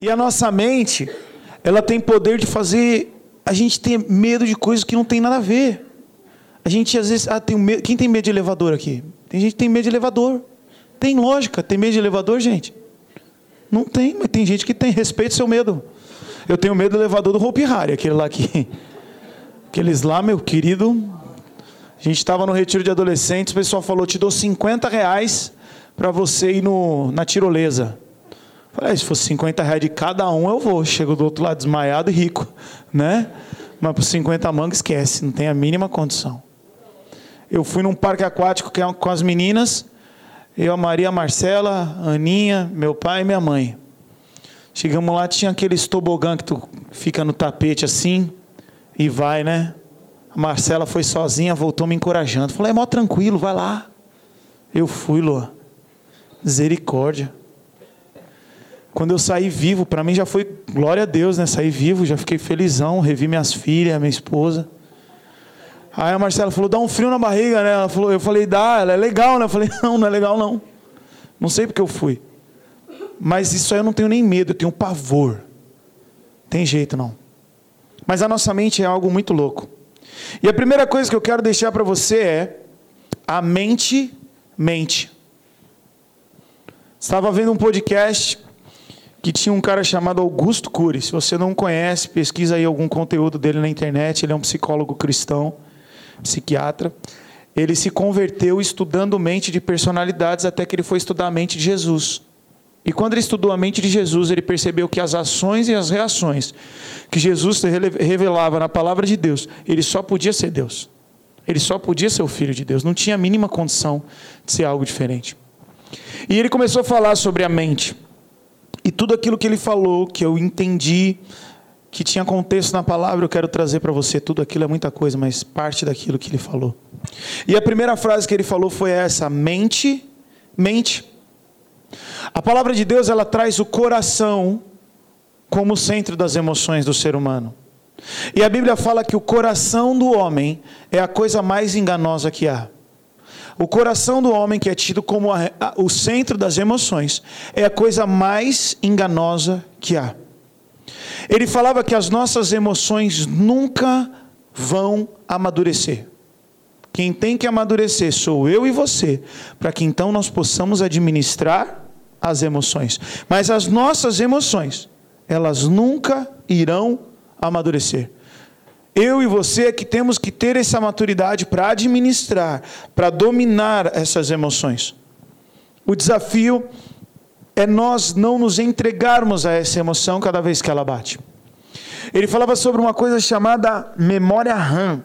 E a nossa mente, ela tem poder de fazer a gente ter medo de coisas que não tem nada a ver. A gente às vezes. Ah, tem medo. Quem tem medo de elevador aqui? Tem gente que tem medo de elevador. Tem lógica. Tem medo de elevador, gente? Não tem, mas tem gente que tem. Respeito seu medo. Eu tenho medo do elevador do Hope Harry, aquele lá que. Aqueles lá, meu querido. A gente estava no retiro de adolescentes, o pessoal falou: te dou 50 reais para você ir no, na tirolesa. Falei, se fosse 50 reais de cada um, eu vou. Chego do outro lado desmaiado e rico, né? Mas por 50 mangas, esquece, não tem a mínima condição. Eu fui num parque aquático é com as meninas, eu, a Maria a Marcela, a Aninha, meu pai e minha mãe. Chegamos lá, tinha aquele tobogã que tu fica no tapete assim e vai, né? A Marcela foi sozinha, voltou me encorajando. Falei, é mó tranquilo, vai lá. Eu fui, Lua. Misericórdia. Quando eu saí vivo, para mim já foi glória a Deus, né? Saí vivo, já fiquei felizão, revi minhas filhas, minha esposa. Aí a Marcela falou, dá um frio na barriga, né? Ela falou, eu falei, dá, ela é legal, né? Eu falei, não, não é legal não. Não sei porque eu fui. Mas isso aí eu não tenho nem medo, eu tenho pavor. Tem jeito não. Mas a nossa mente é algo muito louco. E a primeira coisa que eu quero deixar para você é: a mente mente. Estava vendo um podcast que tinha um cara chamado Augusto Cury. Se você não conhece, pesquisa aí algum conteúdo dele na internet. Ele é um psicólogo cristão, psiquiatra. Ele se converteu estudando mente de personalidades até que ele foi estudar a mente de Jesus. E quando ele estudou a mente de Jesus, ele percebeu que as ações e as reações que Jesus revelava na palavra de Deus, ele só podia ser Deus. Ele só podia ser o filho de Deus. Não tinha a mínima condição de ser algo diferente. E ele começou a falar sobre a mente. E tudo aquilo que ele falou, que eu entendi, que tinha contexto na palavra, eu quero trazer para você. Tudo aquilo é muita coisa, mas parte daquilo que ele falou. E a primeira frase que ele falou foi essa: mente, mente. A palavra de Deus, ela traz o coração como centro das emoções do ser humano. E a Bíblia fala que o coração do homem é a coisa mais enganosa que há. O coração do homem, que é tido como a, a, o centro das emoções, é a coisa mais enganosa que há. Ele falava que as nossas emoções nunca vão amadurecer. Quem tem que amadurecer sou eu e você, para que então nós possamos administrar as emoções. Mas as nossas emoções, elas nunca irão amadurecer. Eu e você é que temos que ter essa maturidade para administrar, para dominar essas emoções. O desafio é nós não nos entregarmos a essa emoção cada vez que ela bate. Ele falava sobre uma coisa chamada memória RAM,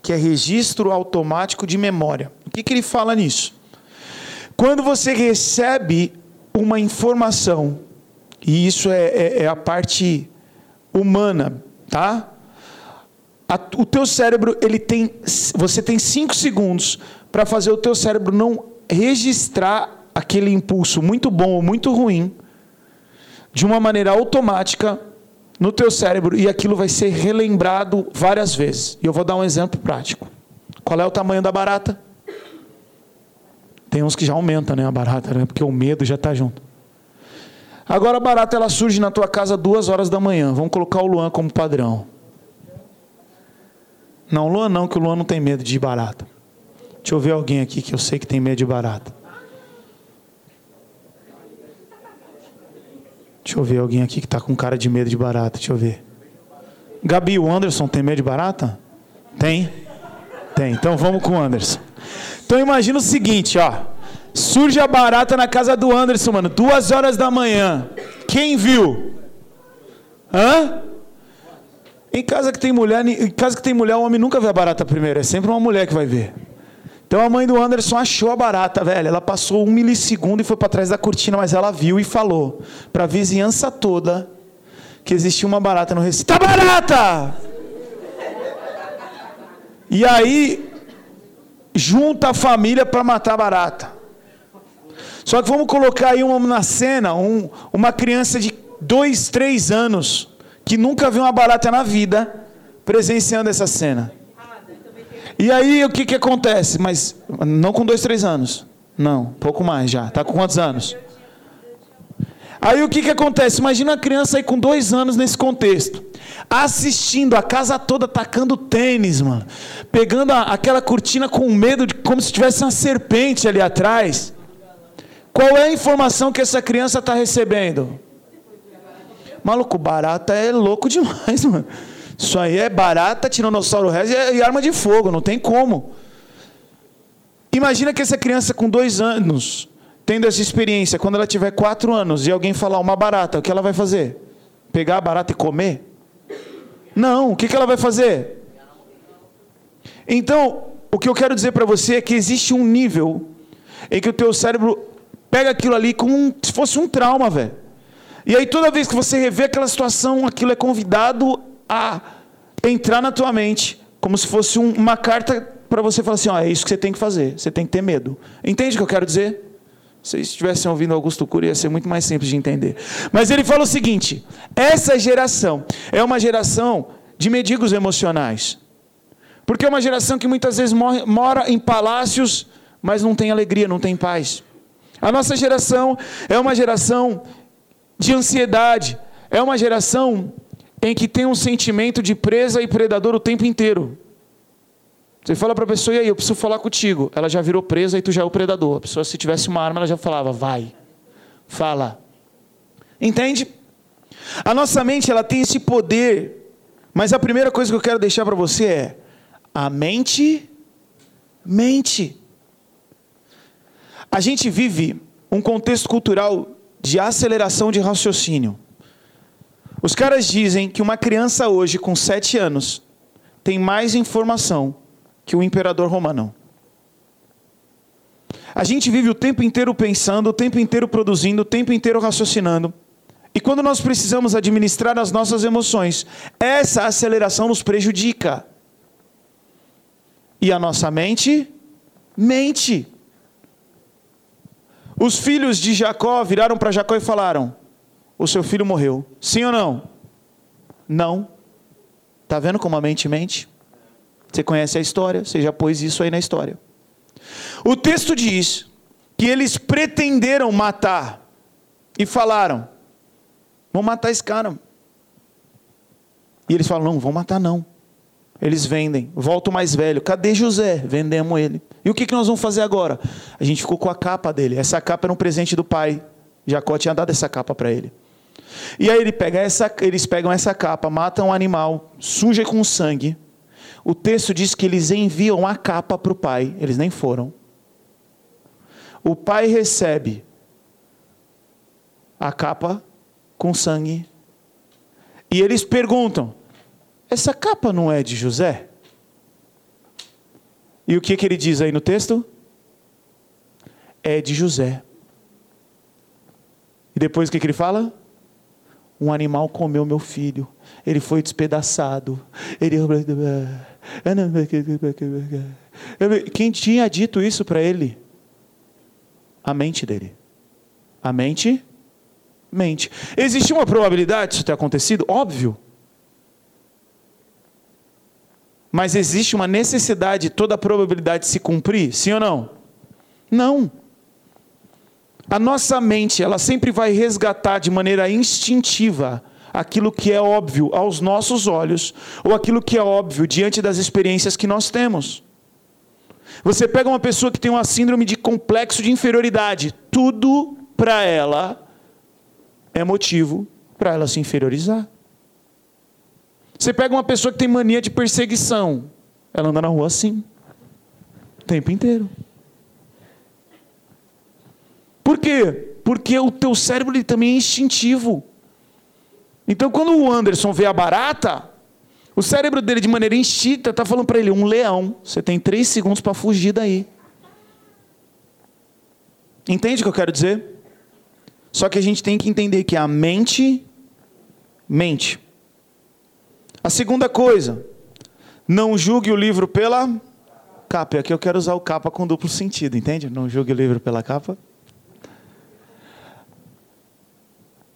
que é registro automático de memória. O que, que ele fala nisso? Quando você recebe uma informação, e isso é, é, é a parte humana, tá? A, o teu cérebro, ele tem, você tem cinco segundos para fazer o teu cérebro não registrar aquele impulso muito bom ou muito ruim de uma maneira automática no teu cérebro e aquilo vai ser relembrado várias vezes. E eu vou dar um exemplo prático. Qual é o tamanho da barata? Tem uns que já aumenta, né, a barata, né? Porque o medo já está junto. Agora a barata ela surge na tua casa duas horas da manhã. Vamos colocar o Luan como padrão. Não, Luan não, que o Luan não tem medo de barata. Deixa eu ver alguém aqui que eu sei que tem medo de barata. Deixa eu ver alguém aqui que está com cara de medo de barata. Deixa eu ver. Gabi, o Anderson tem medo de barata? Tem? Tem. Então vamos com o Anderson. Então imagina o seguinte, ó. Surge a barata na casa do Anderson, mano. Duas horas da manhã. Quem viu? Hã? Em casa que tem mulher, em casa que tem mulher, o homem nunca vê a barata primeiro, é sempre uma mulher que vai ver. Então a mãe do Anderson achou a barata, velho. Ela passou um milissegundo e foi para trás da cortina, mas ela viu e falou para a vizinhança toda que existia uma barata no recinto. Tá barata! E aí junta a família para matar a barata. Só que vamos colocar aí uma na cena, um, uma criança de dois, três anos que nunca viu uma barata na vida, presenciando essa cena. E aí o que, que acontece? Mas não com dois, três anos. Não, pouco mais já. Está com quantos anos? Aí o que, que acontece? Imagina uma criança aí com dois anos nesse contexto, assistindo a casa toda tacando tênis, mano, pegando a, aquela cortina com medo de como se tivesse uma serpente ali atrás. Qual é a informação que essa criança está recebendo? Maluco, barata é louco demais, mano. Isso aí é barata, tiranossauro rex e arma de fogo, não tem como. Imagina que essa criança com dois anos, tendo essa experiência, quando ela tiver quatro anos e alguém falar uma barata, o que ela vai fazer? Pegar a barata e comer? Não, o que, que ela vai fazer? Então, o que eu quero dizer para você é que existe um nível em que o teu cérebro pega aquilo ali como se fosse um trauma, velho. E aí toda vez que você revê aquela situação, aquilo é convidado a entrar na tua mente, como se fosse um, uma carta para você falar assim: ó, é isso que você tem que fazer, você tem que ter medo. Entende o que eu quero dizer? Se estivessem ouvindo Augusto Cury, ia ser muito mais simples de entender. Mas ele fala o seguinte: essa geração é uma geração de mendigos emocionais. Porque é uma geração que muitas vezes mora em palácios, mas não tem alegria, não tem paz. A nossa geração é uma geração de ansiedade, é uma geração em que tem um sentimento de presa e predador o tempo inteiro. Você fala para a pessoa, e aí, eu preciso falar contigo. Ela já virou presa e tu já é o predador. A pessoa, se tivesse uma arma, ela já falava, vai, fala. Entende? A nossa mente, ela tem esse poder. Mas a primeira coisa que eu quero deixar para você é: a mente mente. A gente vive um contexto cultural de aceleração de raciocínio. Os caras dizem que uma criança hoje com sete anos tem mais informação que o imperador romano. A gente vive o tempo inteiro pensando, o tempo inteiro produzindo, o tempo inteiro raciocinando. E quando nós precisamos administrar as nossas emoções, essa aceleração nos prejudica. E a nossa mente mente. Os filhos de Jacó viraram para Jacó e falaram: O seu filho morreu. Sim ou não? Não. Está vendo como a mente mente? Você conhece a história, você já pôs isso aí na história. O texto diz que eles pretenderam matar e falaram: vamos matar esse cara. E eles falam: não, vão matar não. Eles vendem, volta o mais velho. Cadê José? Vendemos ele. E o que, que nós vamos fazer agora? A gente ficou com a capa dele. Essa capa era um presente do pai. Jacó tinha dado essa capa para ele. E aí ele pega essa, eles pegam essa capa, matam um animal, suja com sangue, o texto diz que eles enviam a capa para o pai, eles nem foram. O pai recebe a capa com sangue. E eles perguntam: essa capa não é de José? E o que, que ele diz aí no texto? É de José. E depois o que, que ele fala? Um animal comeu meu filho. Ele foi despedaçado. Ele. Quem tinha dito isso para ele? A mente dele. A mente mente. Existe uma probabilidade disso ter acontecido? Óbvio. Mas existe uma necessidade de toda a probabilidade se cumprir? Sim ou não? Não. A nossa mente, ela sempre vai resgatar de maneira instintiva aquilo que é óbvio aos nossos olhos, ou aquilo que é óbvio diante das experiências que nós temos. Você pega uma pessoa que tem uma síndrome de complexo de inferioridade, tudo para ela é motivo para ela se inferiorizar. Você pega uma pessoa que tem mania de perseguição, ela anda na rua assim, o tempo inteiro. Por quê? Porque o teu cérebro ele também é instintivo. Então, quando o Anderson vê a barata, o cérebro dele, de maneira instinta, está falando para ele: um leão, você tem três segundos para fugir daí. Entende o que eu quero dizer? Só que a gente tem que entender que a mente mente. A segunda coisa, não julgue o livro pela capa. E aqui eu quero usar o capa com duplo sentido, entende? Não julgue o livro pela capa.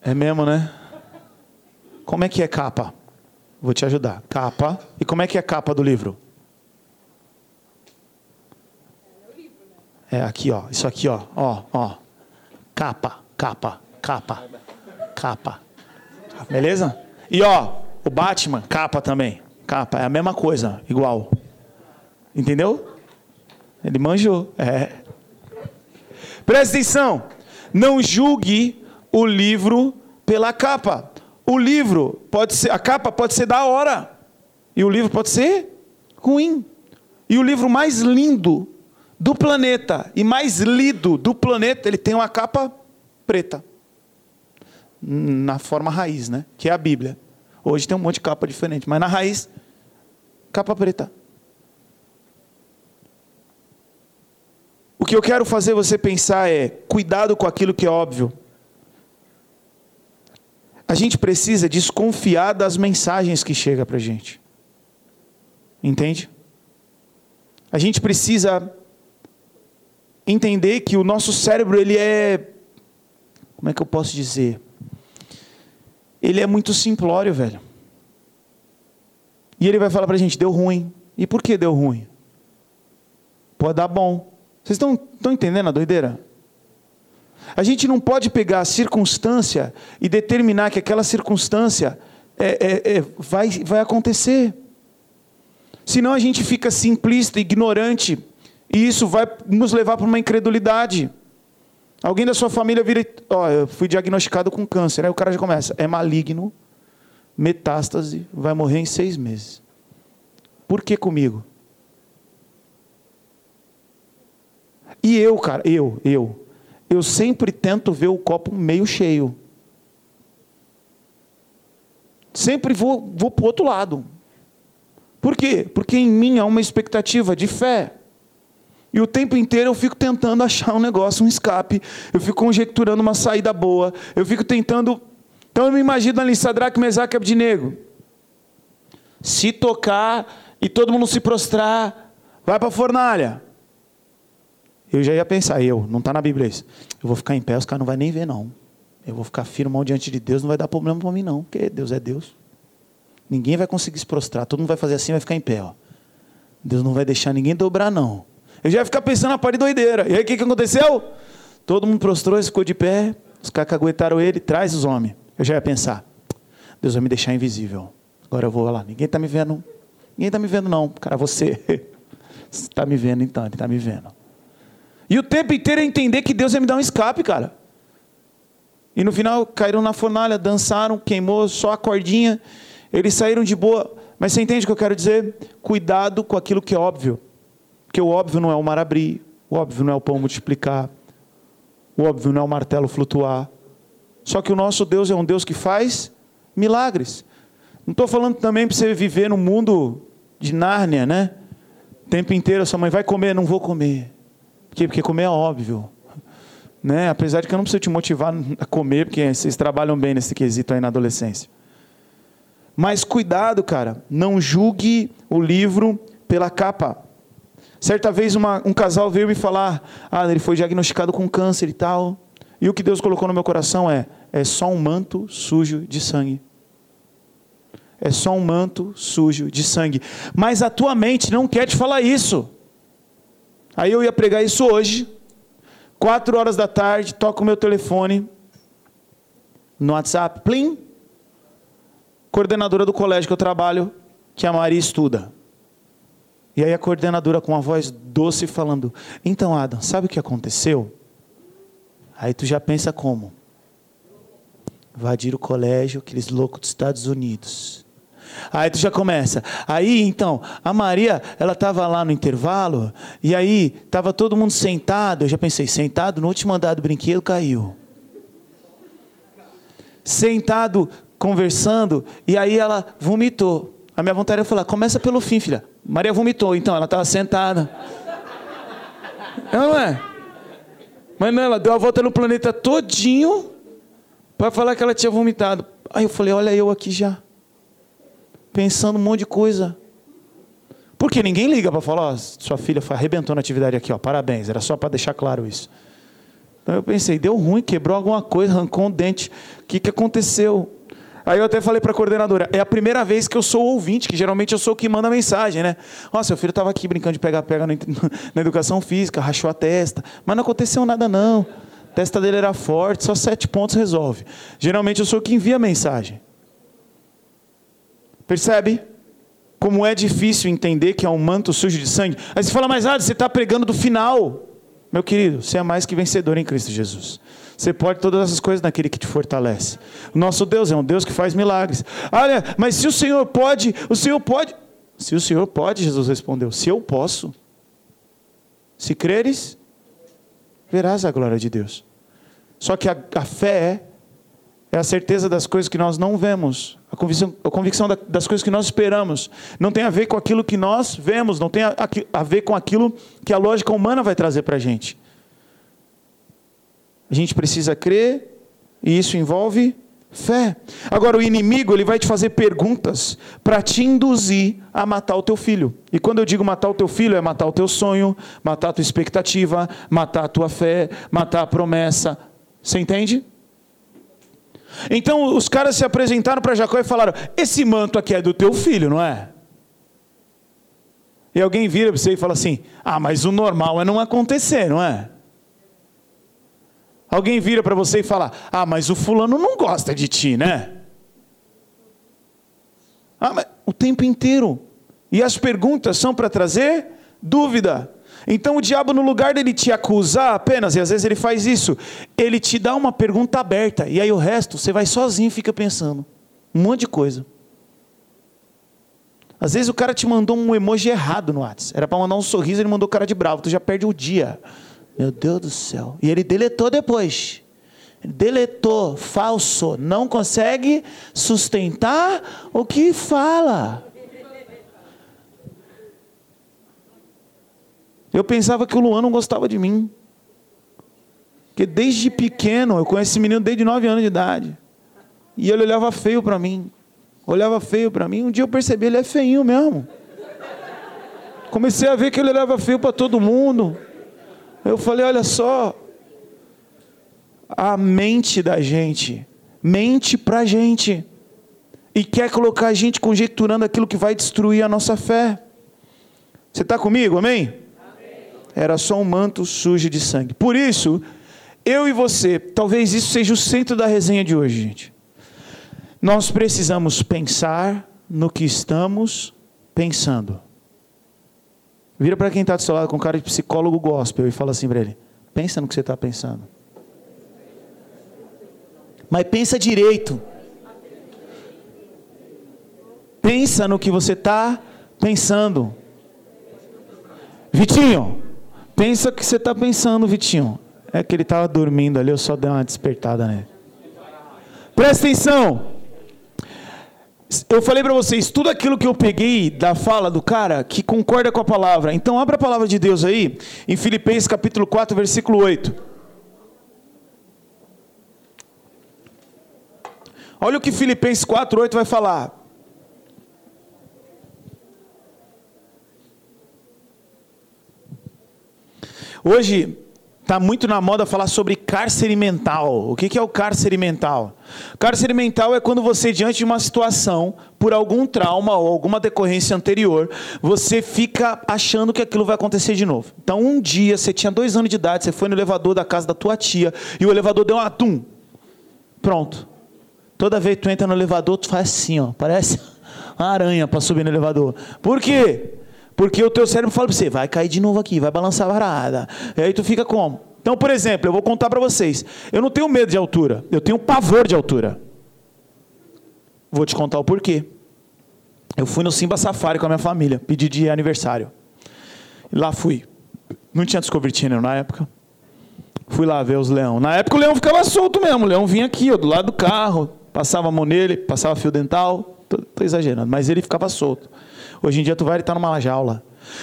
É mesmo, né? Como é que é capa? Vou te ajudar. Capa. E como é que é capa do livro? É aqui, ó. Isso aqui, ó. Ó, ó. Capa, capa, capa. capa. Beleza? E ó, o Batman, capa também. Capa, é a mesma coisa, igual. Entendeu? Ele manjou. É. Presta atenção. Não julgue o livro pela capa. O livro pode ser, a capa pode ser da hora. E o livro pode ser ruim. E o livro mais lindo do planeta e mais lido do planeta, ele tem uma capa preta. Na forma raiz, né? Que é a Bíblia. Hoje tem um monte de capa diferente, mas na raiz, capa preta. O que eu quero fazer você pensar é: cuidado com aquilo que é óbvio. A gente precisa desconfiar das mensagens que chegam para a gente. Entende? A gente precisa entender que o nosso cérebro ele é como é que eu posso dizer? Ele é muito simplório, velho. E ele vai falar para a gente: deu ruim. E por que deu ruim? Pode dar bom. Vocês estão, entendendo a doideira? A gente não pode pegar a circunstância e determinar que aquela circunstância é, é, é, vai, vai acontecer. Senão a gente fica simplista, ignorante, e isso vai nos levar para uma incredulidade. Alguém da sua família vira, ó, eu fui diagnosticado com câncer, aí o cara já começa, é maligno, metástase, vai morrer em seis meses. Por que comigo? E eu, cara, eu, eu, eu sempre tento ver o copo meio cheio. Sempre vou, vou para o outro lado. Por quê? Porque em mim há uma expectativa de fé. E o tempo inteiro eu fico tentando achar um negócio, um escape. Eu fico conjecturando uma saída boa. Eu fico tentando. Então eu me imagino ali, Sadraque, Mesaque e Abdinego. Se tocar e todo mundo se prostrar, vai para a fornalha. Eu já ia pensar, eu, não está na Bíblia isso. Eu vou ficar em pé, os caras não vão nem ver, não. Eu vou ficar firmão diante de Deus, não vai dar problema para mim, não, porque Deus é Deus. Ninguém vai conseguir se prostrar, todo mundo vai fazer assim vai ficar em pé. Ó. Deus não vai deixar ninguém dobrar, não. Eu já ia ficar pensando na parte doideira. E aí o que, que aconteceu? Todo mundo prostrou, ficou de pé, os caras caguetaram ele, traz os homens. Eu já ia pensar, Deus vai me deixar invisível. Agora eu vou lá, ninguém está me vendo. Ninguém está me vendo, não. Cara, você está me vendo então, ele está me vendo. E o tempo inteiro é entender que Deus ia me dar um escape, cara. E no final caíram na fornalha, dançaram, queimou só a cordinha. Eles saíram de boa. Mas você entende o que eu quero dizer? Cuidado com aquilo que é óbvio. Porque o óbvio não é o mar abrir, o óbvio não é o pão multiplicar, o óbvio não é o martelo flutuar. Só que o nosso Deus é um Deus que faz milagres. Não estou falando também para você viver no mundo de Nárnia, né? O tempo inteiro a sua mãe vai comer, não vou comer. Por quê? Porque comer é óbvio. Né? Apesar de que eu não preciso te motivar a comer, porque vocês trabalham bem nesse quesito aí na adolescência. Mas cuidado, cara, não julgue o livro pela capa. Certa vez uma, um casal veio me falar: ah, ele foi diagnosticado com câncer e tal. E o que Deus colocou no meu coração é: é só um manto sujo de sangue. É só um manto sujo de sangue. Mas a tua mente não quer te falar isso. Aí eu ia pregar isso hoje, quatro horas da tarde, toco o meu telefone no WhatsApp, plim, coordenadora do colégio que eu trabalho, que a Maria estuda. E aí a coordenadora com uma voz doce falando: Então, Adam, sabe o que aconteceu? Aí tu já pensa como? Invadir o colégio, aqueles loucos dos Estados Unidos. Aí tu já começa. Aí então, a Maria, ela estava lá no intervalo, e aí estava todo mundo sentado. Eu já pensei, sentado no último andar do brinquedo caiu. Sentado, conversando, e aí ela vomitou. A minha vontade era falar: começa pelo fim, filha. Maria vomitou, então, ela estava sentada. Ela não é? Mas não, ela deu a volta no planeta todinho para falar que ela tinha vomitado. Aí eu falei: olha eu aqui já pensando um monte de coisa. Porque ninguém liga para falar, ó, sua filha arrebentou na atividade aqui, ó, parabéns, era só para deixar claro isso. Então eu pensei, deu ruim, quebrou alguma coisa, arrancou um dente, o que, que aconteceu? Aí eu até falei para a coordenadora, é a primeira vez que eu sou ouvinte, que geralmente eu sou o que manda mensagem, né? Ó, seu filho estava aqui brincando de pegar-pega na educação física, rachou a testa, mas não aconteceu nada não. A testa dele era forte, só sete pontos resolve. Geralmente eu sou que envia mensagem. Percebe? Como é difícil entender que é um manto sujo de sangue. Aí você fala, mas ah, você está pregando do final. Meu querido, você é mais que vencedor em Cristo Jesus. Você pode todas essas coisas naquele que te fortalece. Nosso Deus é um Deus que faz milagres. Olha, mas se o Senhor pode, o Senhor pode. Se o Senhor pode, Jesus respondeu, se eu posso. Se creres, verás a glória de Deus. Só que a, a fé é a certeza das coisas que nós não vemos, a convicção, a convicção das coisas que nós esperamos. Não tem a ver com aquilo que nós vemos, não tem a, a ver com aquilo que a lógica humana vai trazer para a gente. A gente precisa crer, e isso envolve fé. Agora, o inimigo ele vai te fazer perguntas para te induzir a matar o teu filho. E quando eu digo matar o teu filho, é matar o teu sonho, matar a tua expectativa, matar a tua fé, matar a promessa. Você entende? Então os caras se apresentaram para Jacó e falaram: Esse manto aqui é do teu filho, não é? E alguém vira para você e fala assim: Ah, mas o normal é não acontecer, não é? Alguém vira para você e fala: Ah, mas o fulano não gosta de ti, né? Ah, mas o tempo inteiro. E as perguntas são para trazer dúvida. Então o diabo, no lugar dele te acusar apenas, e às vezes ele faz isso, ele te dá uma pergunta aberta, e aí o resto você vai sozinho e fica pensando. Um monte de coisa. Às vezes o cara te mandou um emoji errado no WhatsApp. Era para mandar um sorriso, ele mandou cara de bravo. Tu já perde o dia. Meu Deus do céu. E ele deletou depois. Deletou, falso. Não consegue sustentar o que fala. Eu pensava que o Luan não gostava de mim. Porque desde pequeno, eu conheci esse menino desde 9 anos de idade. E ele olhava feio para mim. Olhava feio para mim. Um dia eu percebi, ele é feinho mesmo. Comecei a ver que ele olhava feio para todo mundo. Eu falei: olha só, a mente da gente mente para a gente e quer colocar a gente conjecturando aquilo que vai destruir a nossa fé. Você está comigo, amém? amém? Era só um manto sujo de sangue. Por isso, eu e você, talvez isso seja o centro da resenha de hoje, gente. Nós precisamos pensar no que estamos pensando. Vira para quem está do seu lado com cara de psicólogo gospel e fala assim para ele: pensa no que você está pensando. Mas pensa direito. Pensa no que você está pensando. Vitinho, pensa o que você está pensando, Vitinho. É que ele estava dormindo ali, eu só dei uma despertada nele. Presta atenção. Eu falei para vocês, tudo aquilo que eu peguei da fala do cara que concorda com a palavra. Então abra a palavra de Deus aí, em Filipenses capítulo 4, versículo 8. Olha o que Filipenses 4, 8 vai falar. Hoje, Está muito na moda falar sobre cárcere mental. O que é o cárcere mental? Cárcere mental é quando você, diante de uma situação, por algum trauma ou alguma decorrência anterior, você fica achando que aquilo vai acontecer de novo. Então, um dia, você tinha dois anos de idade, você foi no elevador da casa da tua tia e o elevador deu um atum. Pronto. Toda vez que tu entra no elevador, tu faz assim, ó. Parece uma aranha para subir no elevador. Por quê? Porque o teu cérebro fala para você, vai cair de novo aqui, vai balançar a varada. E aí tu fica como? Então, por exemplo, eu vou contar para vocês. Eu não tenho medo de altura, eu tenho pavor de altura. Vou te contar o porquê. Eu fui no Simba Safari com a minha família, pedi de aniversário. Lá fui. Não tinha Discovery Channel na época. Fui lá ver os leão. Na época o leão ficava solto mesmo. O leão vinha aqui, ó, do lado do carro, passava a mão nele, passava fio dental. Tô exagerando, mas ele ficava solto. Hoje em dia tu vai estar numa jaula.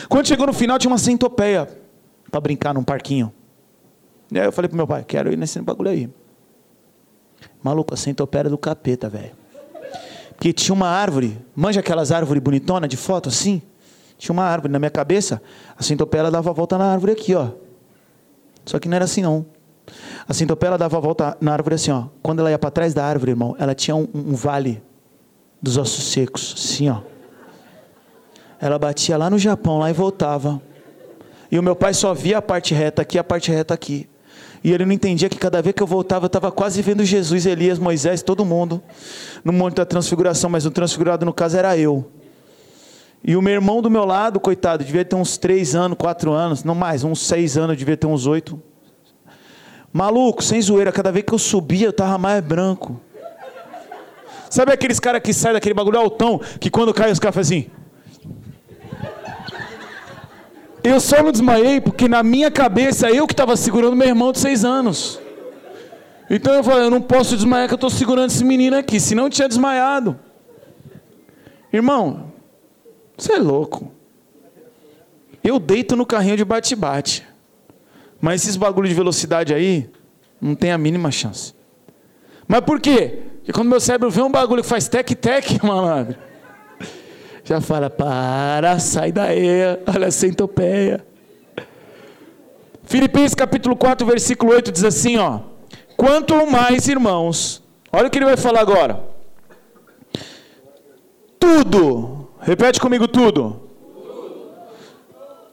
Quando chegou no final tinha uma centopeia para brincar num parquinho. E aí eu falei pro meu pai, quero ir nesse bagulho aí. Maluco, a centopeia era do capeta, velho. Porque tinha uma árvore, manja aquelas árvores bonitonas de foto assim? Tinha uma árvore na minha cabeça, a centopeia dava a volta na árvore aqui, ó. Só que não era assim não. A centopeia dava a volta na árvore assim, ó. Quando ela ia para trás da árvore, irmão, ela tinha um, um vale dos ossos secos, assim, ó. Ela batia lá no Japão, lá e voltava. E o meu pai só via a parte reta aqui, a parte reta aqui. E ele não entendia que cada vez que eu voltava, eu estava quase vendo Jesus, Elias, Moisés, todo mundo no Monte da Transfiguração, mas o transfigurado no caso era eu. E o meu irmão do meu lado, coitado, devia ter uns três anos, quatro anos, não mais, uns seis anos, devia ter uns oito. Maluco, sem zoeira, cada vez que eu subia, eu estava mais branco. Sabe aqueles caras que saem daquele bagulho altão, que quando cai os caras fazem assim. Eu só não desmaiei porque na minha cabeça eu que estava segurando meu irmão de seis anos. Então eu falei, eu não posso desmaiar que eu estou segurando esse menino aqui, senão eu tinha desmaiado. Irmão, você é louco. Eu deito no carrinho de bate-bate. Mas esses bagulho de velocidade aí, não tem a mínima chance. Mas por quê? Porque quando meu cérebro vê um bagulho que faz tec-tec, malandro, já fala, para, sai daí, olha a centopeia. Filipenses capítulo 4, versículo 8 diz assim, ó. Quanto mais, irmãos, olha o que ele vai falar agora. Tudo, repete comigo tudo.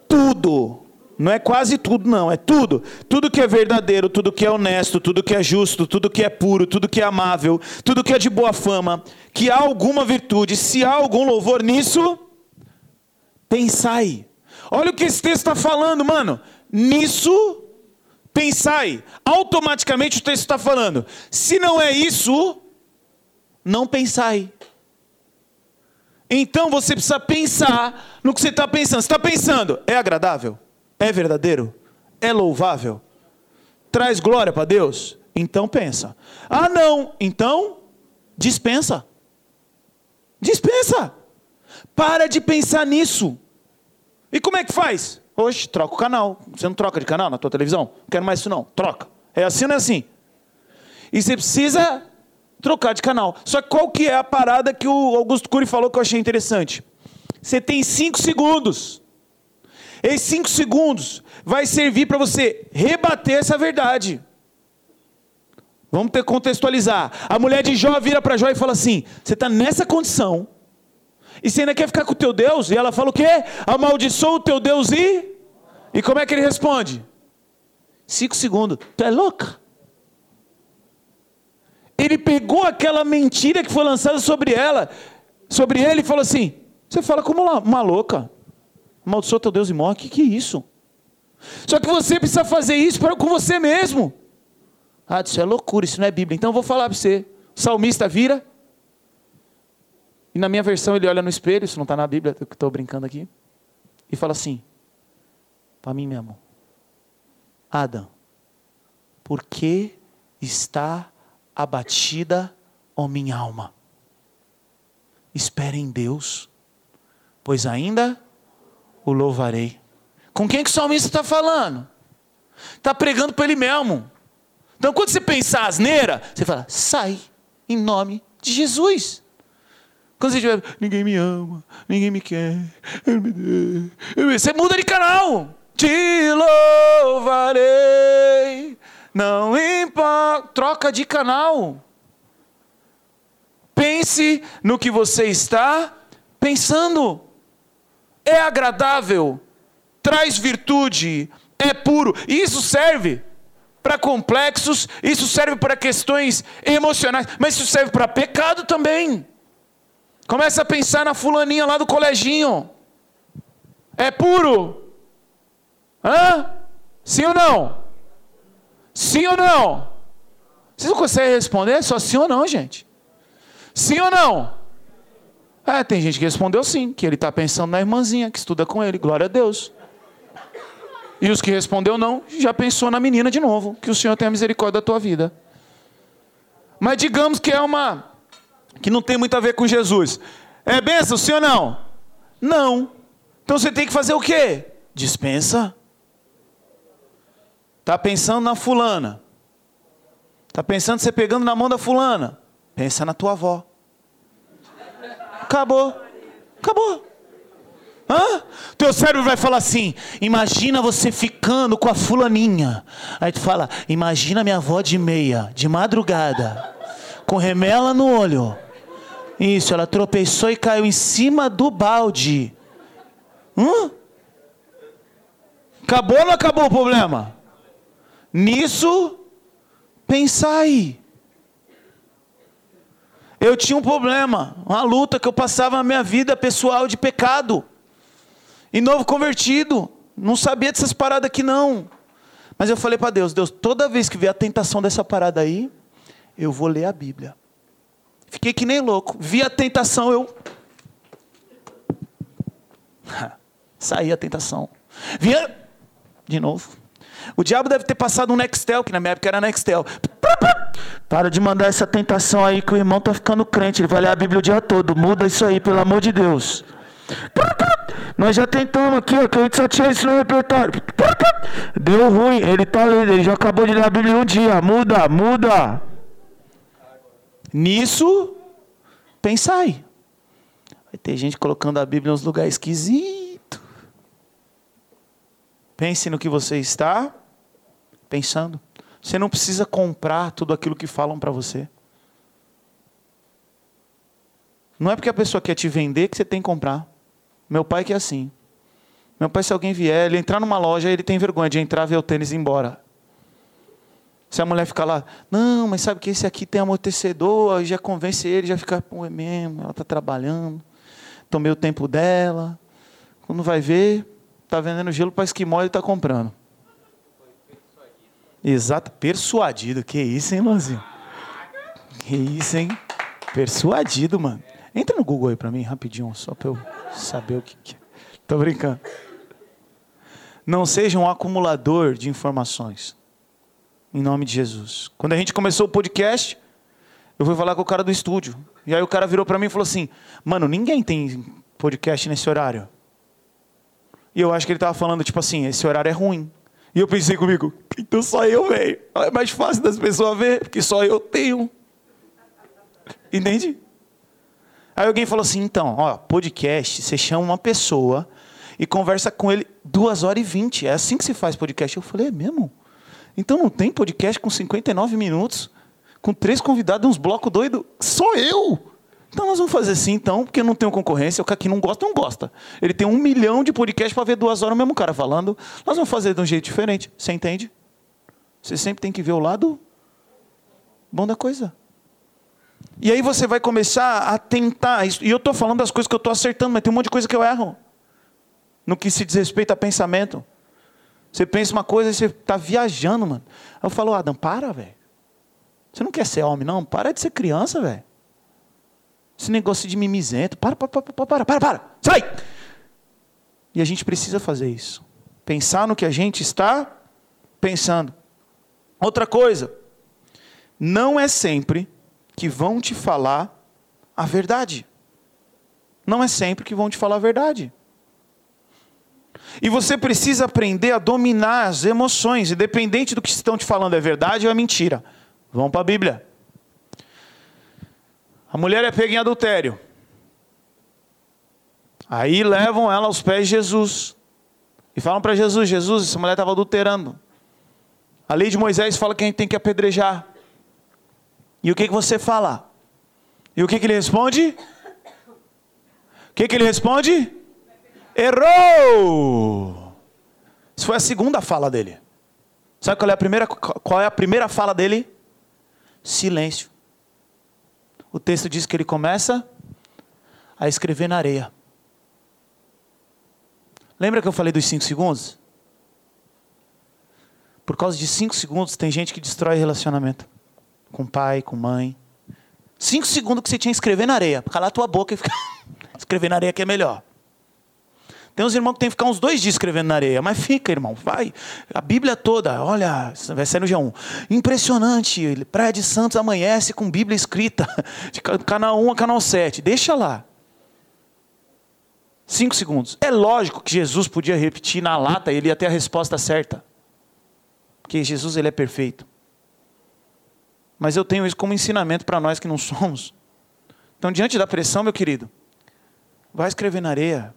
Tudo não é quase tudo, não, é tudo. Tudo que é verdadeiro, tudo que é honesto, tudo que é justo, tudo que é puro, tudo que é amável, tudo que é de boa fama, que há alguma virtude, se há algum louvor nisso, pensai. Olha o que esse texto está falando, mano. Nisso, pensai. Automaticamente o texto está falando. Se não é isso, não pensai. Então você precisa pensar no que você está pensando. Você está pensando, é agradável? É verdadeiro? É louvável? Traz glória para Deus? Então pensa. Ah, não. Então dispensa. Dispensa. Para de pensar nisso. E como é que faz? Oxe, troca o canal. Você não troca de canal na tua televisão? Não quero mais isso não. Troca. É assim ou não é assim? E você precisa trocar de canal. Só que qual que é a parada que o Augusto Cury falou que eu achei interessante? Você tem cinco segundos esses cinco segundos vai servir para você rebater essa verdade. Vamos ter contextualizar. A mulher de Jó vira para Jó e fala assim: Você está nessa condição, e você ainda quer ficar com o teu Deus? E ela fala o quê? Amaldiçoa o teu Deus e. E como é que ele responde? Cinco segundos. Tu é louca? Ele pegou aquela mentira que foi lançada sobre ela, sobre ele, e falou assim: Você fala como uma louca amaldiçoa teu Deus e morre. O que, que é isso? Só que você precisa fazer isso com você mesmo. Ah, isso é loucura, isso não é Bíblia. Então eu vou falar para você. O salmista vira. E na minha versão ele olha no espelho, isso não está na Bíblia, eu estou brincando aqui. E fala assim: para mim mesmo. Adam, por que está abatida, ó minha alma? Espere em Deus, pois ainda o louvarei. Com quem que o salmista está falando? Está pregando para ele mesmo. Então, quando você pensar asneira, você fala, sai, em nome de Jesus. Quando você tiver, ninguém me ama, ninguém me quer, você muda de canal. Te louvarei, não importa, troca de canal. Pense no que você está pensando é agradável, traz virtude, é puro. Isso serve para complexos, isso serve para questões emocionais, mas isso serve para pecado também. Começa a pensar na fulaninha lá do coleginho. É puro? Hã? Sim ou não? Sim ou não? Vocês não conseguem responder? Só sim ou não, gente? Sim ou não? É, tem gente que respondeu sim, que ele está pensando na irmãzinha que estuda com ele, glória a Deus. E os que respondeu não, já pensou na menina de novo, que o Senhor tenha misericórdia da tua vida. Mas digamos que é uma que não tem muito a ver com Jesus. É benção, sim ou não? Não. Então você tem que fazer o quê? Dispensa. Tá pensando na fulana. Tá pensando você pegando na mão da fulana. Pensa na tua avó. Acabou. Acabou. Hã? Teu cérebro vai falar assim: imagina você ficando com a fulaninha. Aí tu fala: imagina minha avó de meia, de madrugada, com remela no olho. Isso, ela tropeçou e caiu em cima do balde. Hã? Acabou ou não acabou o problema? Nisso, pensai. Eu tinha um problema, uma luta que eu passava na minha vida pessoal de pecado. E novo convertido, não sabia dessas paradas aqui não. Mas eu falei para Deus, Deus, toda vez que vier a tentação dessa parada aí, eu vou ler a Bíblia. Fiquei que nem louco. Vi a tentação, eu saí a tentação. Via de novo. O diabo deve ter passado um Nextel, que na minha época era Nextel. Para de mandar essa tentação aí que o irmão tá ficando crente, ele vai ler a Bíblia o dia todo. Muda isso aí, pelo amor de Deus. Nós já tentamos aqui, ó, que a gente só tinha isso no repertório. Deu ruim, ele tá lendo, ele já acabou de ler a Bíblia um dia. Muda, muda. Nisso, pensai. Vai ter gente colocando a Bíblia em uns lugares esquisitos. Pense no que você está pensando. Você não precisa comprar tudo aquilo que falam para você. Não é porque a pessoa quer te vender que você tem que comprar. Meu pai que é assim. Meu pai, se alguém vier, ele entrar numa loja, ele tem vergonha de entrar, ver o tênis e ir embora. Se a mulher ficar lá, não, mas sabe que esse aqui tem amortecedor, aí já convence ele, já fica, pô, é mesmo, ela está trabalhando, tomei o tempo dela. Quando vai ver, está vendendo gelo para esquimó e está comprando. Exato, persuadido, que isso, hein, Lanzinho? Que isso, hein? Persuadido, mano. Entra no Google aí para mim, rapidinho, só para eu saber o que, que é. Tô brincando. Não seja um acumulador de informações. Em nome de Jesus. Quando a gente começou o podcast, eu fui falar com o cara do estúdio. E aí o cara virou para mim e falou assim: Mano, ninguém tem podcast nesse horário. E eu acho que ele tava falando, tipo assim, esse horário é ruim. E eu pensei comigo, então só eu, velho. É mais fácil das pessoas ver, porque só eu tenho. Entende? Aí alguém falou assim: então, ó, podcast, você chama uma pessoa e conversa com ele duas horas e vinte. É assim que se faz podcast. Eu falei: é mesmo? Então não tem podcast com 59 minutos, com três convidados e uns blocos doidos? Sou eu! Então nós vamos fazer assim, então, porque não tem concorrência. O cara que não gosta, não gosta. Ele tem um milhão de podcasts para ver duas horas o mesmo cara falando. Nós vamos fazer de um jeito diferente. Você entende? Você sempre tem que ver o lado bom da coisa. E aí você vai começar a tentar. E eu estou falando das coisas que eu estou acertando, mas tem um monte de coisa que eu erro. No que se diz respeito a pensamento. Você pensa uma coisa e você está viajando, mano. Eu falo, Adam, para, velho. Você não quer ser homem, não? Para de ser criança, velho. Esse negócio de mimizento. Para, para, para, para, para, para. Sai! E a gente precisa fazer isso. Pensar no que a gente está pensando. Outra coisa. Não é sempre que vão te falar a verdade. Não é sempre que vão te falar a verdade. E você precisa aprender a dominar as emoções, independente do que estão te falando é verdade ou é mentira. Vamos para a Bíblia. A mulher é pega em adultério. Aí levam ela aos pés de Jesus. E falam para Jesus: Jesus, essa mulher estava adulterando. A lei de Moisés fala que a gente tem que apedrejar. E o que, que você fala? E o que, que ele responde? O que, que ele responde? Errou! Isso foi a segunda fala dele. Sabe qual é a primeira, qual é a primeira fala dele? Silêncio. O texto diz que ele começa a escrever na areia. Lembra que eu falei dos cinco segundos? Por causa de cinco segundos, tem gente que destrói relacionamento com pai, com mãe. Cinco segundos que você tinha que escrever na areia. Calar tua boca e ficar. escrever na areia que é melhor. Tem uns irmãos que tem que ficar uns dois dias escrevendo na areia, mas fica, irmão, vai. A Bíblia toda, olha, vai ser no G1. Impressionante, Praia de Santos amanhece com Bíblia escrita, de canal 1 a canal 7. Deixa lá. Cinco segundos. É lógico que Jesus podia repetir na lata, ele ia ter a resposta certa. Porque Jesus ele é perfeito. Mas eu tenho isso como ensinamento para nós que não somos. Então, diante da pressão, meu querido, vai escrever na areia.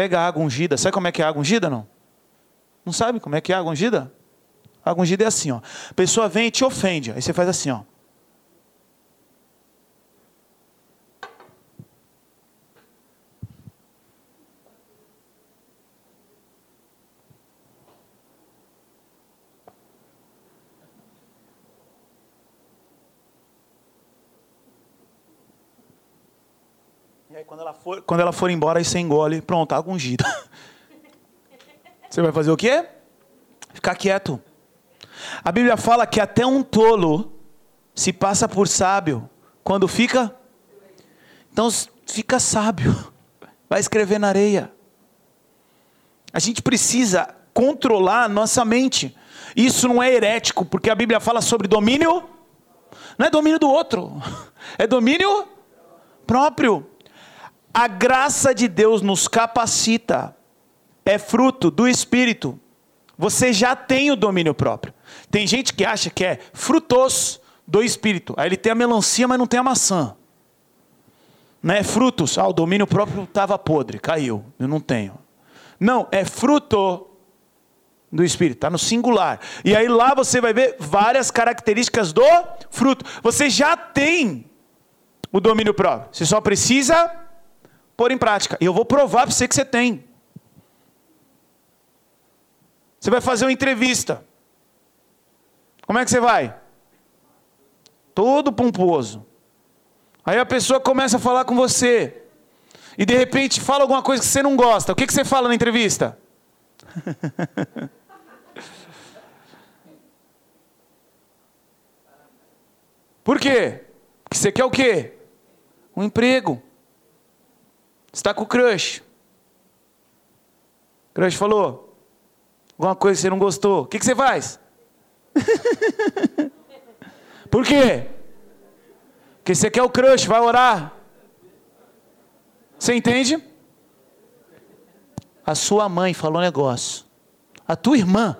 Pega a água ungida. Sabe como é que é a água ungida, não? Não sabe como é que é a água ungida? A água ungida é assim, ó. A pessoa vem e te ofende. Aí você faz assim, ó. Aí quando ela for, quando ela for embora, aí você engole. Pronto, água ungida. Você vai fazer o quê? Ficar quieto. A Bíblia fala que até um tolo se passa por sábio quando fica. Então fica sábio. Vai escrever na areia. A gente precisa controlar a nossa mente. Isso não é herético, porque a Bíblia fala sobre domínio. Não é domínio do outro, é domínio próprio. A graça de Deus nos capacita, é fruto do Espírito. Você já tem o domínio próprio. Tem gente que acha que é frutos do Espírito. Aí ele tem a melancia, mas não tem a maçã. Não é frutos. Ah, o domínio próprio estava podre, caiu. Eu não tenho. Não, é fruto do Espírito, está no singular. E aí lá você vai ver várias características do fruto. Você já tem o domínio próprio. Você só precisa pôr em prática. E eu vou provar para você que você tem. Você vai fazer uma entrevista. Como é que você vai? Todo pomposo. Aí a pessoa começa a falar com você. E de repente fala alguma coisa que você não gosta. O que, você fala na entrevista? Por quê? Porque você quer o quê? Um emprego. Você está com o crush. Crush falou. Alguma coisa que você não gostou. O que, que você faz? Por quê? Porque você quer o crush, vai orar. Você entende? A sua mãe falou um negócio. A tua irmã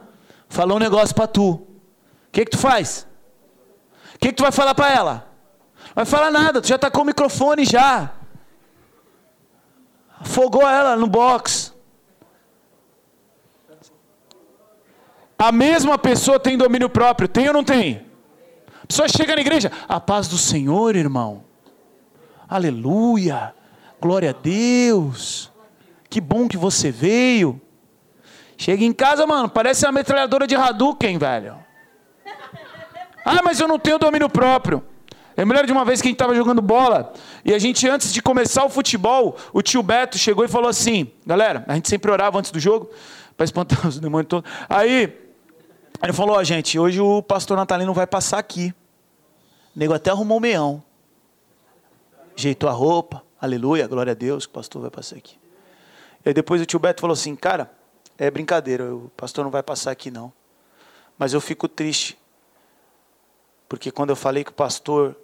falou um negócio para tu. O que, que tu faz? O que, que tu vai falar para ela? Não vai falar nada, tu já está com o microfone já. Afogou ela no box. A mesma pessoa tem domínio próprio, tem ou não tem? A pessoa chega na igreja, a paz do Senhor, irmão. Aleluia. Glória a Deus. Que bom que você veio. Chega em casa, mano, parece uma metralhadora de Hadouken, velho. Ah, mas eu não tenho domínio próprio. Eu me lembro de uma vez que a gente estava jogando bola e a gente, antes de começar o futebol, o tio Beto chegou e falou assim: galera, a gente sempre orava antes do jogo para espantar os demônios todos. Aí ele falou: ó, gente, hoje o pastor Natalino vai passar aqui. O nego até arrumou o meião. Jeitou a roupa, aleluia, glória a Deus, que o pastor vai passar aqui. E aí depois o tio Beto falou assim: cara, é brincadeira, o pastor não vai passar aqui não. Mas eu fico triste porque quando eu falei que o pastor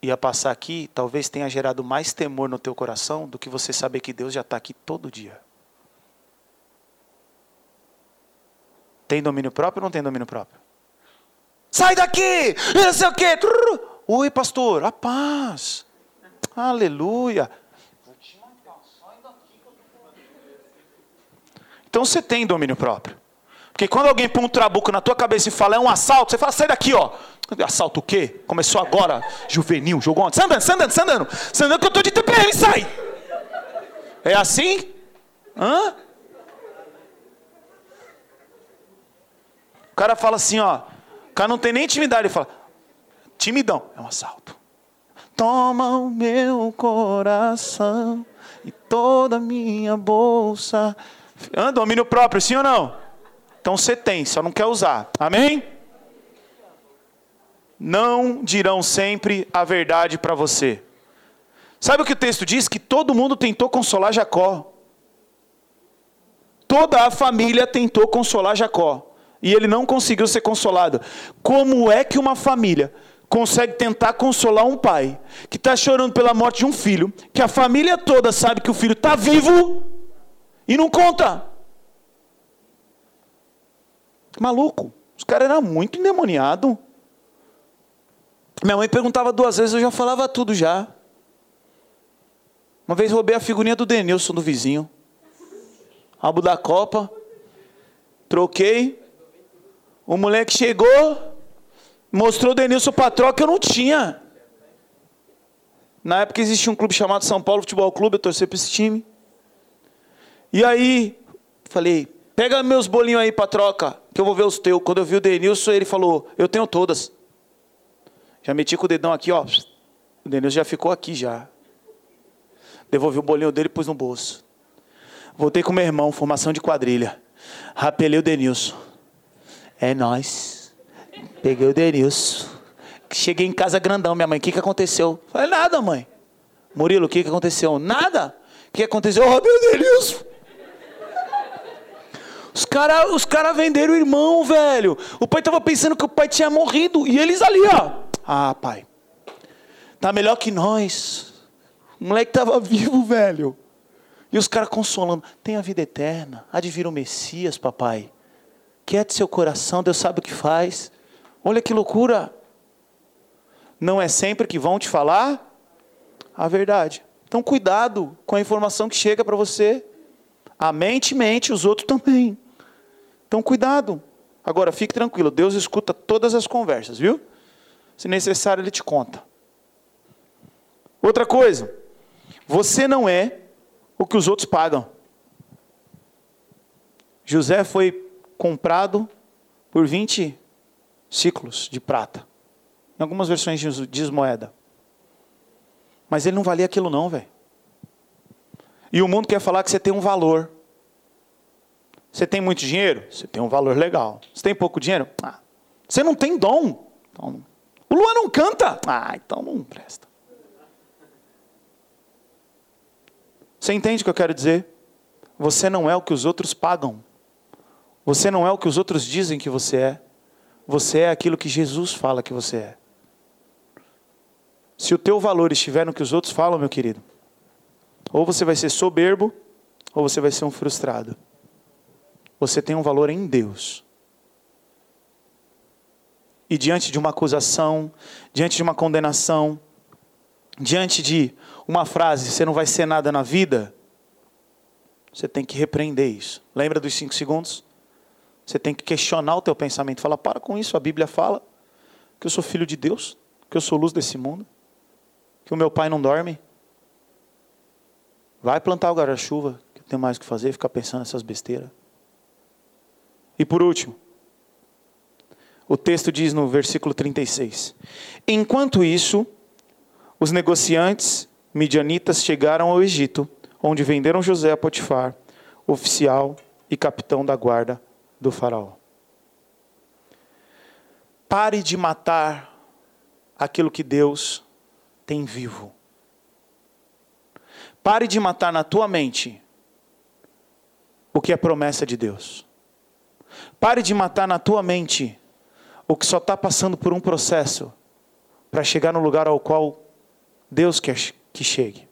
ia passar aqui, talvez tenha gerado mais temor no teu coração do que você saber que Deus já está aqui todo dia. Tem domínio próprio ou não tem domínio próprio? Sai daqui! Não sei o quê! Oi, pastor, a paz. Aleluia. Então você tem domínio próprio. Porque quando alguém põe um trabuco na tua cabeça e fala é um assalto, você fala, sai daqui, ó. Assalto o quê? Começou agora, juvenil, jogou ontem. Sandando, sandando, sandando. Sandando que eu tô de TPM, sai. É assim? Hã? O cara fala assim, ó. O cara não tem nem intimidade, ele fala, timidão, é um assalto. Toma o meu coração e toda a minha bolsa. Anda, domínio próprio, sim ou não? Então você tem, só não quer usar. Amém? Não dirão sempre a verdade para você. Sabe o que o texto diz? Que todo mundo tentou consolar Jacó. Toda a família tentou consolar Jacó. E ele não conseguiu ser consolado. Como é que uma família consegue tentar consolar um pai que está chorando pela morte de um filho, que a família toda sabe que o filho está vivo e não conta? Maluco, os caras eram muito endemoniados. Minha mãe perguntava duas vezes, eu já falava tudo já. Uma vez roubei a figurinha do Denilson do vizinho. Álbum da Copa. Troquei. O moleque chegou, mostrou o Denilson para troca, eu não tinha. Na época existia um clube chamado São Paulo Futebol Clube, eu torci para esse time. E aí, falei, Pega meus bolinhos aí para troca, que eu vou ver os teus. Quando eu vi o Denilson, ele falou: Eu tenho todas. Já meti com o dedão aqui, ó. O Denilson já ficou aqui já. Devolvi o bolinho dele e pus no bolso. Voltei com meu irmão, formação de quadrilha. Rapelei o Denilson. É nós. Peguei o Denilson. Cheguei em casa grandão, minha mãe. O que, que aconteceu? Falei, nada, mãe. Murilo, o que, que aconteceu? Nada. O que aconteceu? Eu roubei o Denilson. Os caras os cara venderam o irmão, velho. O pai tava pensando que o pai tinha morrido. E eles ali, ó. Ah, pai. Tá melhor que nós. O moleque tava vivo, velho. E os caras consolando. Tem a vida eterna. Vir o Messias, papai. Quiete seu coração, Deus sabe o que faz. Olha que loucura. Não é sempre que vão te falar a verdade. Então, cuidado com a informação que chega para você. A mente mente, os outros também. Então, cuidado. Agora, fique tranquilo, Deus escuta todas as conversas, viu? Se necessário, Ele te conta. Outra coisa, você não é o que os outros pagam. José foi comprado por 20 ciclos de prata. Em algumas versões diz moeda. Mas ele não valia aquilo não, velho. E o mundo quer falar que você tem um valor. Você tem muito dinheiro? Você tem um valor legal. Você tem pouco dinheiro? Ah, você não tem dom. Então, canta? Ah, então não presta. Você entende o que eu quero dizer? Você não é o que os outros pagam. Você não é o que os outros dizem que você é. Você é aquilo que Jesus fala que você é. Se o teu valor estiver no que os outros falam, meu querido, ou você vai ser soberbo, ou você vai ser um frustrado. Você tem um valor em Deus. E diante de uma acusação, diante de uma condenação, diante de uma frase, você não vai ser nada na vida, você tem que repreender isso. Lembra dos cinco segundos? Você tem que questionar o teu pensamento. Falar, para com isso, a Bíblia fala que eu sou filho de Deus, que eu sou luz desse mundo, que o meu pai não dorme. Vai plantar o guarda-chuva, que tem mais o que fazer, ficar pensando nessas besteiras. E por último, o texto diz no versículo 36: Enquanto isso, os negociantes midianitas chegaram ao Egito, onde venderam José a Potifar, oficial e capitão da guarda do Faraó. Pare de matar aquilo que Deus tem vivo. Pare de matar na tua mente o que é promessa de Deus. Pare de matar na tua mente o que só está passando por um processo para chegar no lugar ao qual Deus quer que chegue.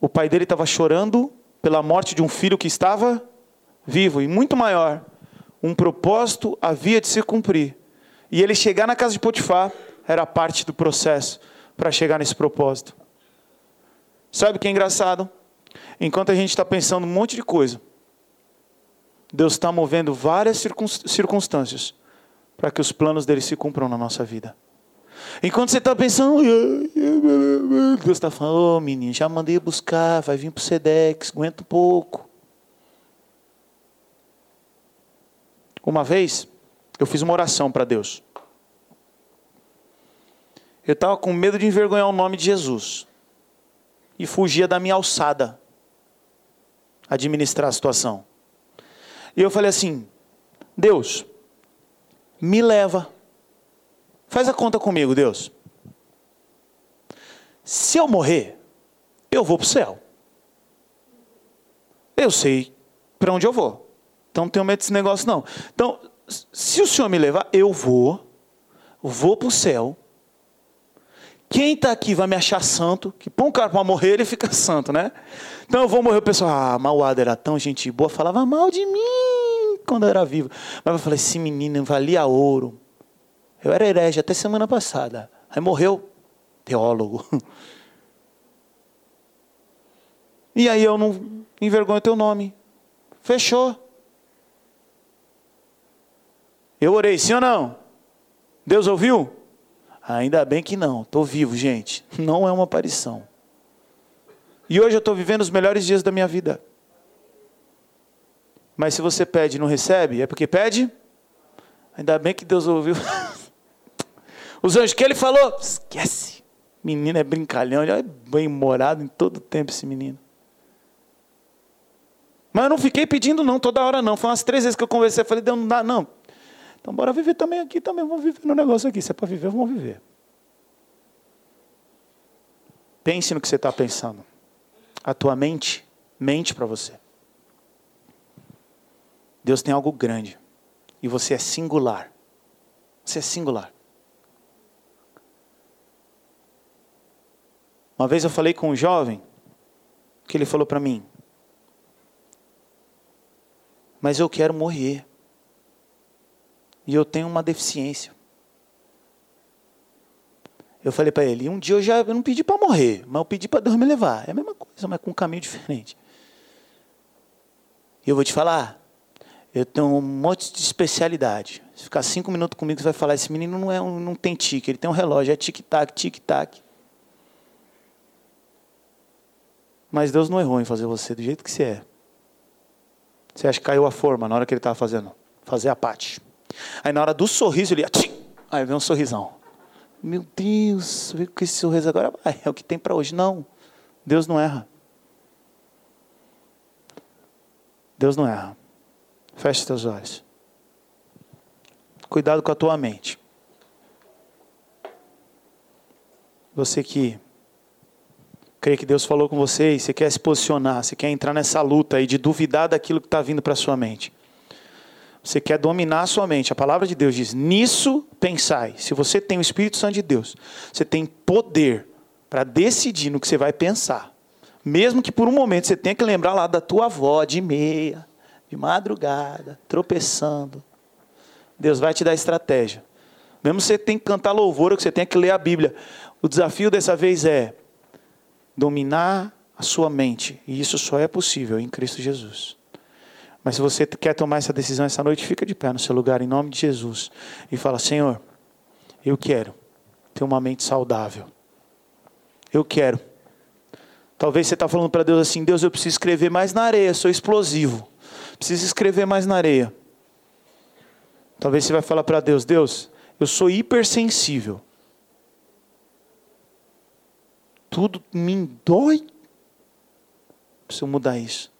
O pai dele estava chorando pela morte de um filho que estava vivo e muito maior. Um propósito havia de se cumprir. E ele chegar na casa de Potifar era parte do processo para chegar nesse propósito. Sabe o que é engraçado? Enquanto a gente está pensando um monte de coisa, Deus está movendo várias circunstâncias para que os planos dele se cumpram na nossa vida. Enquanto você está pensando, Deus está falando, ô oh, menino, já mandei buscar, vai vir para o Sedex, aguenta um pouco. Uma vez, eu fiz uma oração para Deus. Eu estava com medo de envergonhar o nome de Jesus. E fugia da minha alçada administrar a situação. E eu falei assim: Deus, me leva. Faz a conta comigo, Deus. Se eu morrer, eu vou para o céu. Eu sei para onde eu vou. Então não tenho medo desse negócio, não. Então, se o Senhor me levar, eu vou, vou para o céu. Quem está aqui vai me achar santo, que põe um cara para morrer, ele fica santo, né? Então eu vou morrer, o pessoal, ah, Mauada era tão gente boa, falava mal de mim quando eu era vivo. Mas eu falei, esse menino valia ouro. Eu era herege até semana passada. Aí morreu, teólogo. E aí eu não envergonho teu nome. Fechou. Eu orei, sim ou não? Deus ouviu? Ainda bem que não. Estou vivo, gente. Não é uma aparição. E hoje eu estou vivendo os melhores dias da minha vida. Mas se você pede e não recebe, é porque pede? Ainda bem que Deus ouviu. Os anjos que ele falou, esquece. Menino é brincalhão, ele é bem morado em todo tempo esse menino. Mas eu não fiquei pedindo não toda hora não. Foi umas três vezes que eu conversei, falei, Deus, não dá não. Então bora viver também aqui, também vamos viver no negócio aqui. Se é para viver, vamos viver. Pense no que você está pensando. A tua mente mente para você. Deus tem algo grande. E você é singular. Você é singular. Uma vez eu falei com um jovem, que ele falou para mim: Mas eu quero morrer. E eu tenho uma deficiência. Eu falei para ele: Um dia eu já eu não pedi para morrer, mas eu pedi para Deus me levar. É a mesma coisa, mas com um caminho diferente. E eu vou te falar: eu tenho um monte de especialidade. Se ficar cinco minutos comigo, você vai falar: esse menino não, é um, não tem tique, ele tem um relógio, é tic-tac, tic-tac. Mas Deus não errou em fazer você do jeito que você é. Você acha que caiu a forma na hora que ele estava fazendo? Fazer a parte. Aí na hora do sorriso ele. Tchim! Aí vem um sorrisão. Meu Deus, vê com esse sorriso agora vai. É o que tem para hoje. Não. Deus não erra. Deus não erra. Feche seus olhos. Cuidado com a tua mente. Você que crê que Deus falou com você e você quer se posicionar, você quer entrar nessa luta aí de duvidar daquilo que está vindo para a sua mente. Você quer dominar a sua mente. A palavra de Deus diz: nisso pensai. Se você tem o Espírito Santo de Deus, você tem poder para decidir no que você vai pensar. Mesmo que por um momento você tenha que lembrar lá da tua avó de meia, de madrugada, tropeçando. Deus vai te dar estratégia. Mesmo você tem que cantar louvor, ou que você tenha que ler a Bíblia. O desafio dessa vez é dominar a sua mente. E isso só é possível em Cristo Jesus. Mas se você quer tomar essa decisão essa noite, fica de pé no seu lugar, em nome de Jesus. E fala: Senhor, eu quero ter uma mente saudável. Eu quero. Talvez você está falando para Deus assim: Deus, eu preciso escrever mais na areia, sou explosivo. Preciso escrever mais na areia. Talvez você vai falar para Deus: Deus, eu sou hipersensível. Tudo me dói. Preciso mudar isso.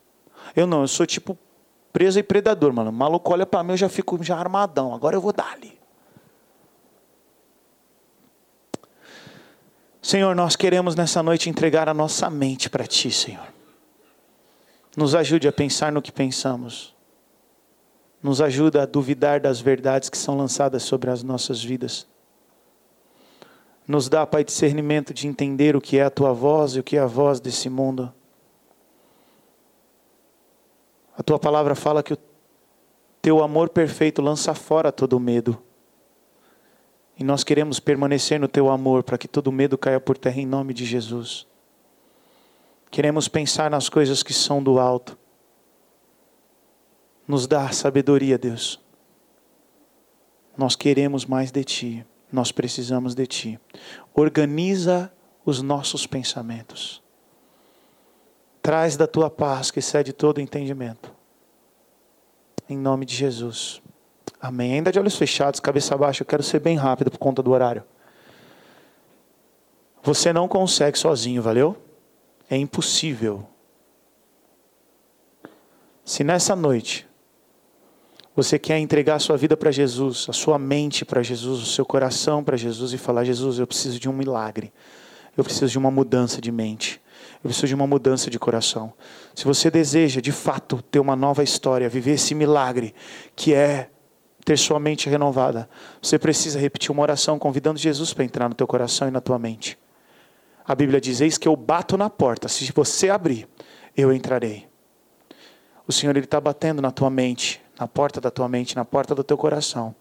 Eu não, eu sou tipo preso e predador, mano. O maluco olha para mim, eu já fico já armadão. Agora eu vou dar ali. Senhor, nós queremos nessa noite entregar a nossa mente para Ti, Senhor. Nos ajude a pensar no que pensamos. Nos ajuda a duvidar das verdades que são lançadas sobre as nossas vidas. Nos dá, Pai, discernimento de entender o que é a Tua voz e o que é a voz desse mundo. A tua palavra fala que o teu amor perfeito lança fora todo medo. E nós queremos permanecer no teu amor para que todo medo caia por terra em nome de Jesus. Queremos pensar nas coisas que são do alto. Nos dá sabedoria, Deus. Nós queremos mais de ti. Nós precisamos de ti. Organiza os nossos pensamentos. Traz da tua paz que excede todo entendimento. Em nome de Jesus. Amém. Ainda de olhos fechados, cabeça baixa, eu quero ser bem rápido por conta do horário. Você não consegue sozinho, valeu? É impossível. Se nessa noite você quer entregar a sua vida para Jesus, a sua mente para Jesus, o seu coração para Jesus e falar: Jesus, eu preciso de um milagre. Eu preciso de uma mudança de mente. Eu preciso de uma mudança de coração. Se você deseja, de fato, ter uma nova história, viver esse milagre que é ter sua mente renovada, você precisa repetir uma oração convidando Jesus para entrar no teu coração e na tua mente. A Bíblia diz: Eis que eu bato na porta, se você abrir, eu entrarei. O Senhor está batendo na tua mente, na porta da tua mente, na porta do teu coração.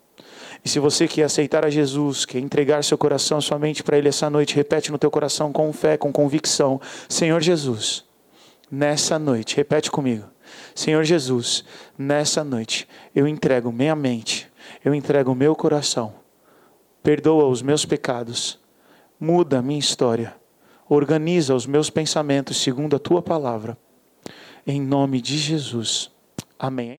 E se você quer aceitar a Jesus, quer entregar seu coração, sua mente para Ele essa noite, repete no teu coração com fé, com convicção: Senhor Jesus, nessa noite, repete comigo. Senhor Jesus, nessa noite, eu entrego minha mente, eu entrego meu coração. Perdoa os meus pecados, muda a minha história, organiza os meus pensamentos segundo a tua palavra. Em nome de Jesus. Amém.